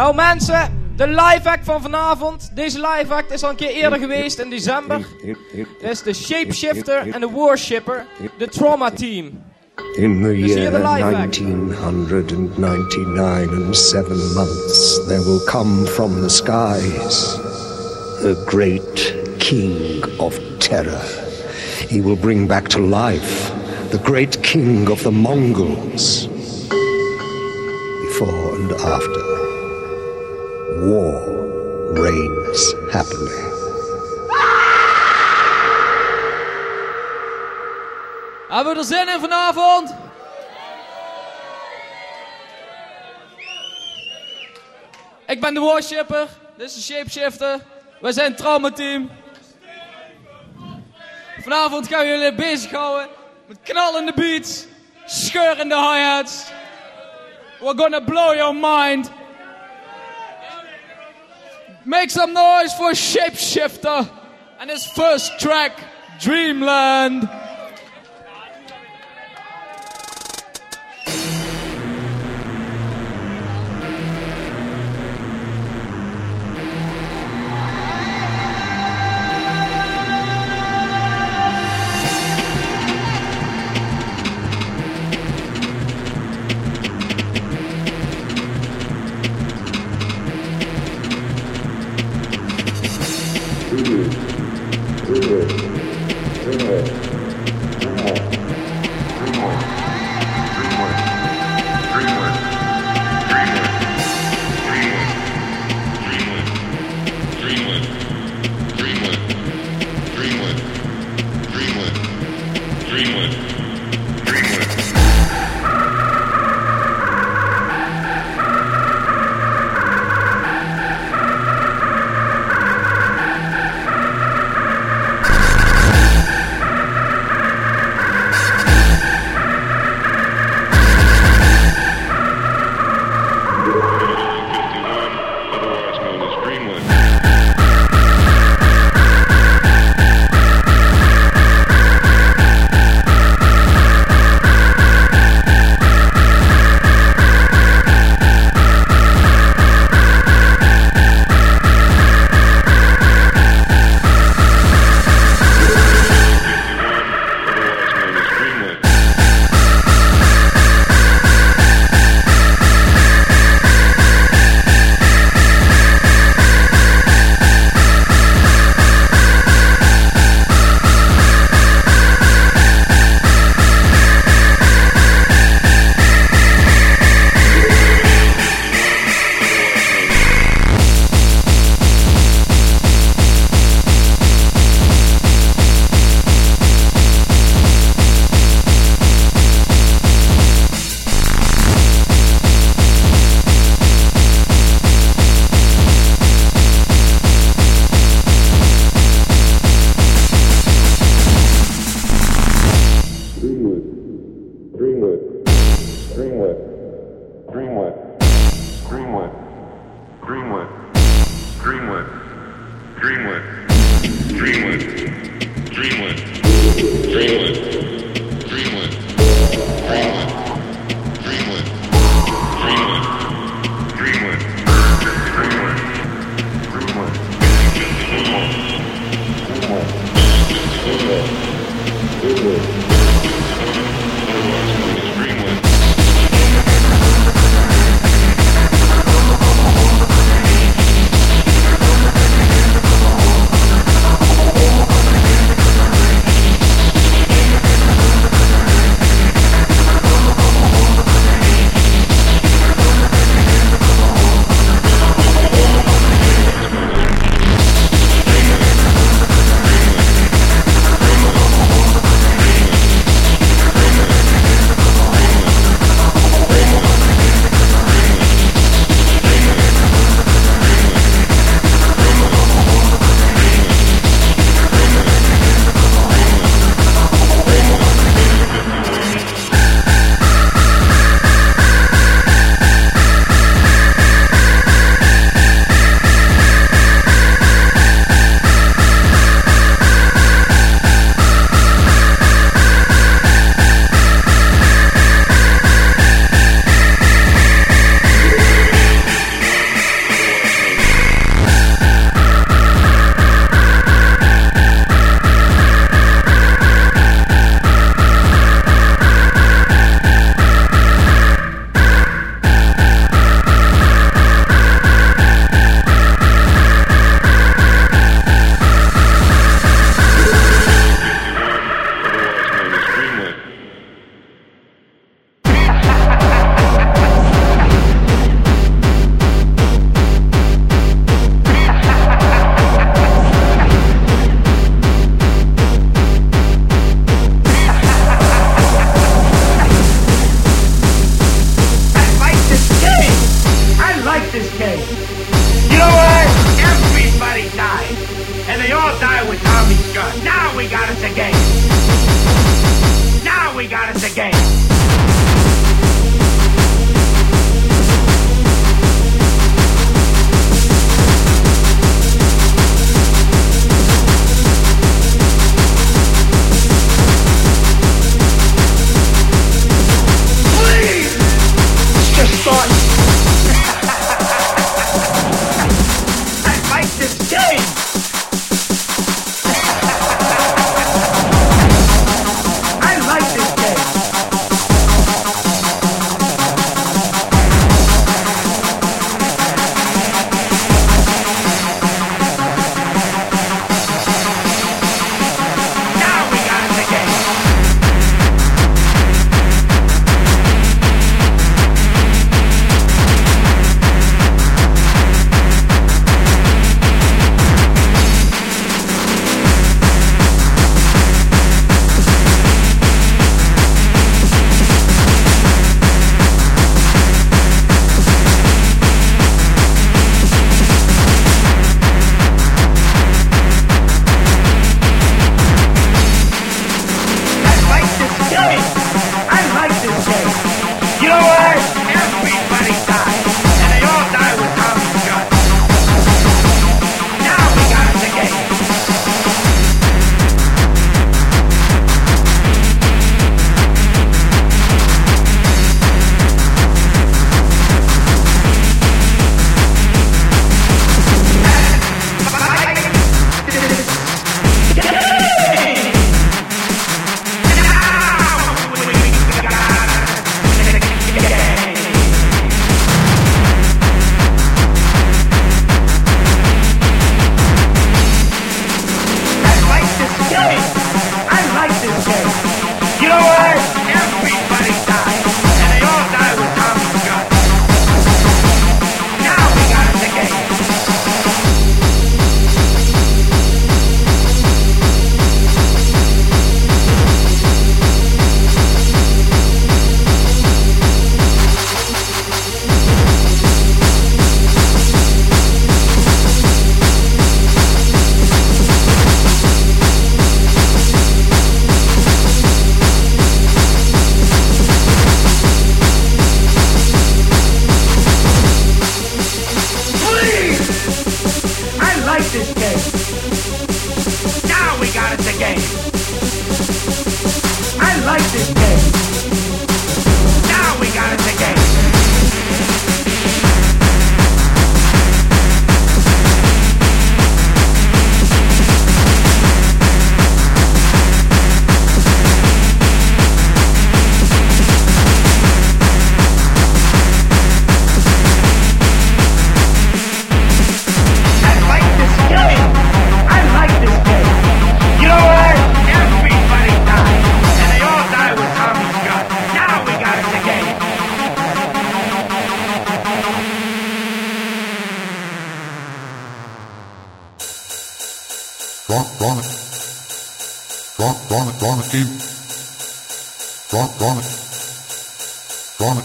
Nou mensen, de live act van vanavond. Deze live act is al een keer eerder geweest in december. Dat is de Shapeshifter en de Worshipper, de Trauma Team. In the year live act. 1999 and seven months, there will come from the skies a great king of terror. He will bring back to life the great king of the Mongols. Before and after, war reigns happily. Hebben we er zin in vanavond? Ik ben de Worshipper, dit is de Shapeshifter. Wij zijn het traumateam. Vanavond gaan we jullie bezighouden met knallende beats, scheurende hi-hats. We're gonna blow your mind. Make some noise for Shapeshifter and his first track, Dreamland.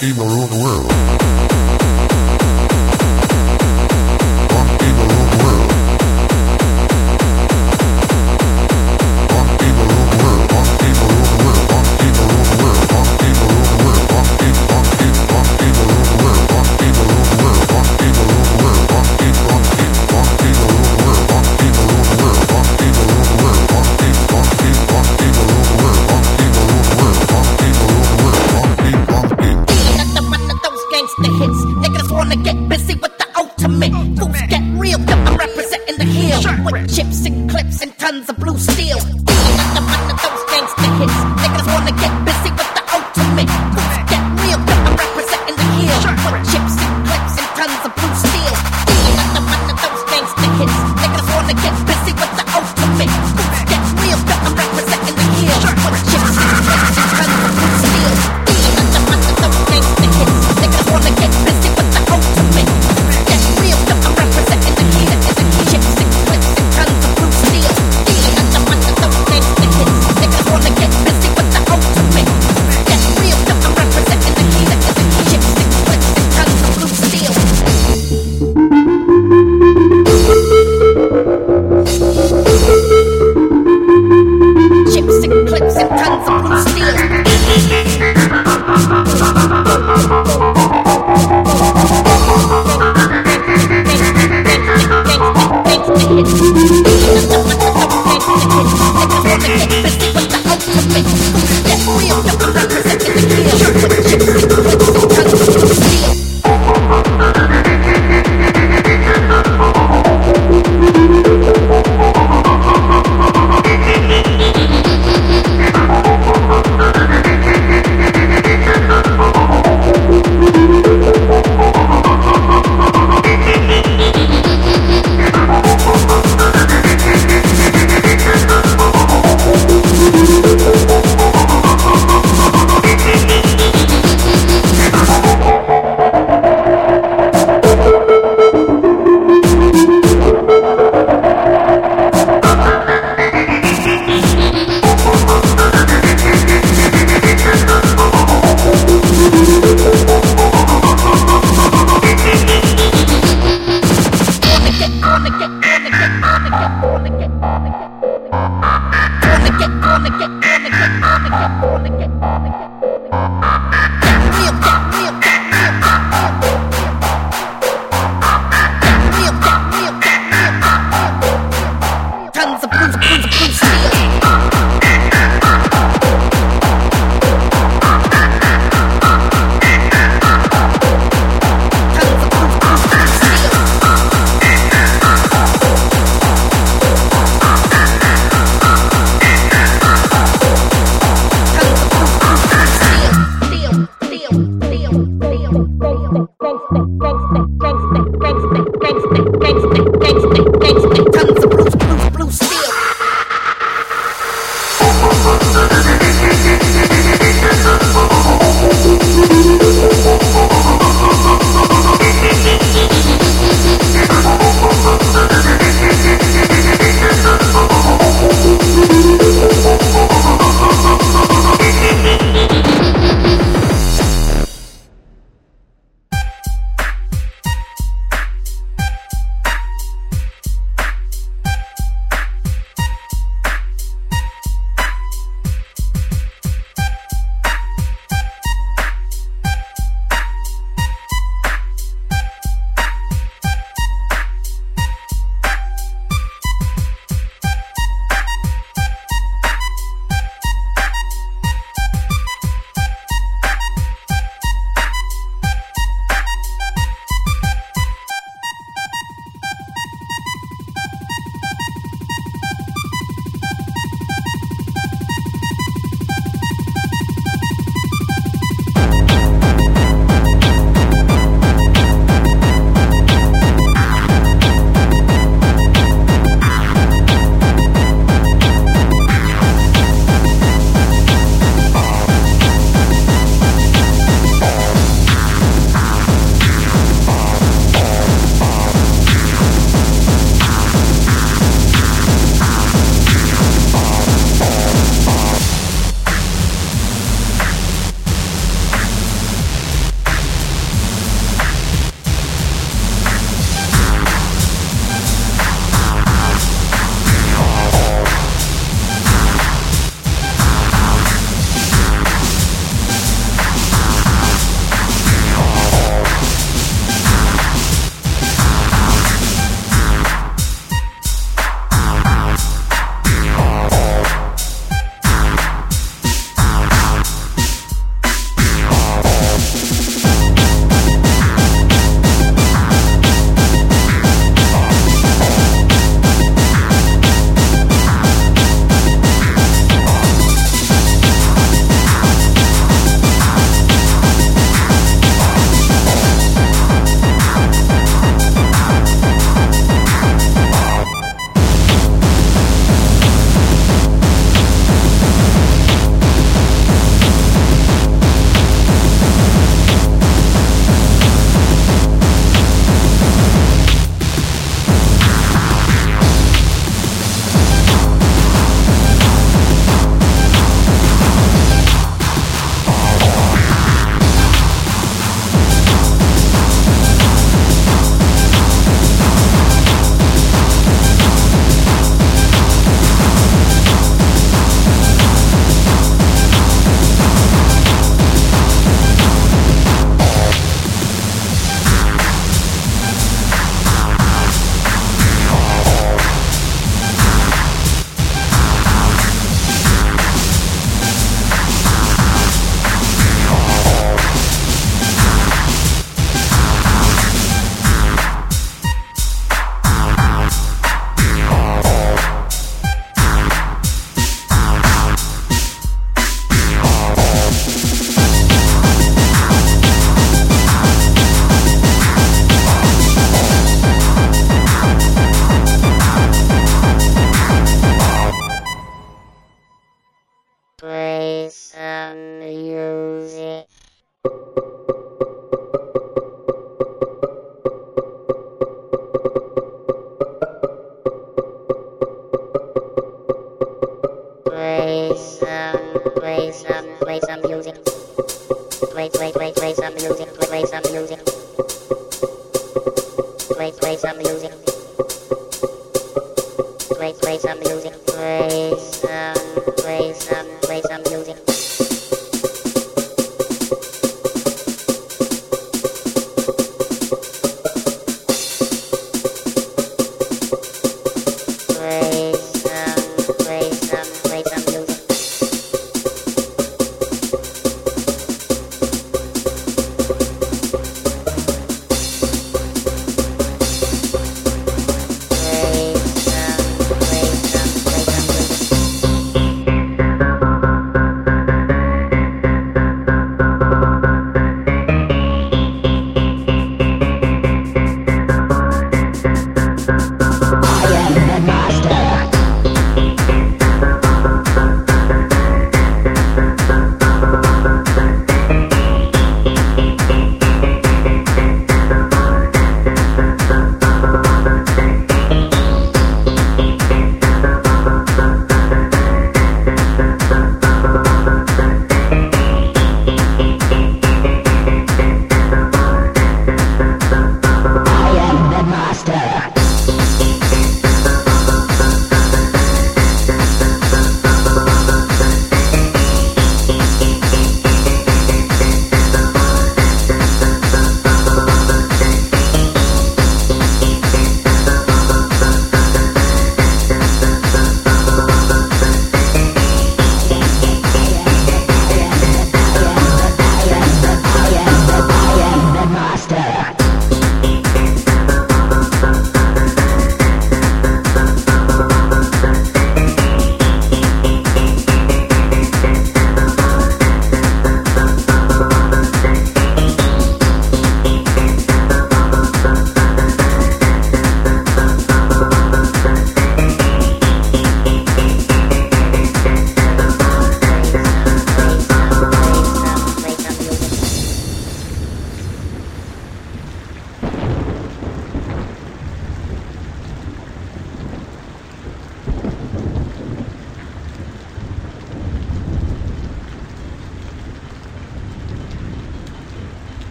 Keep a rule the world.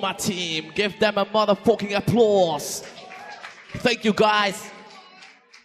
My Team. Give them a motherfucking applause. Thank you guys.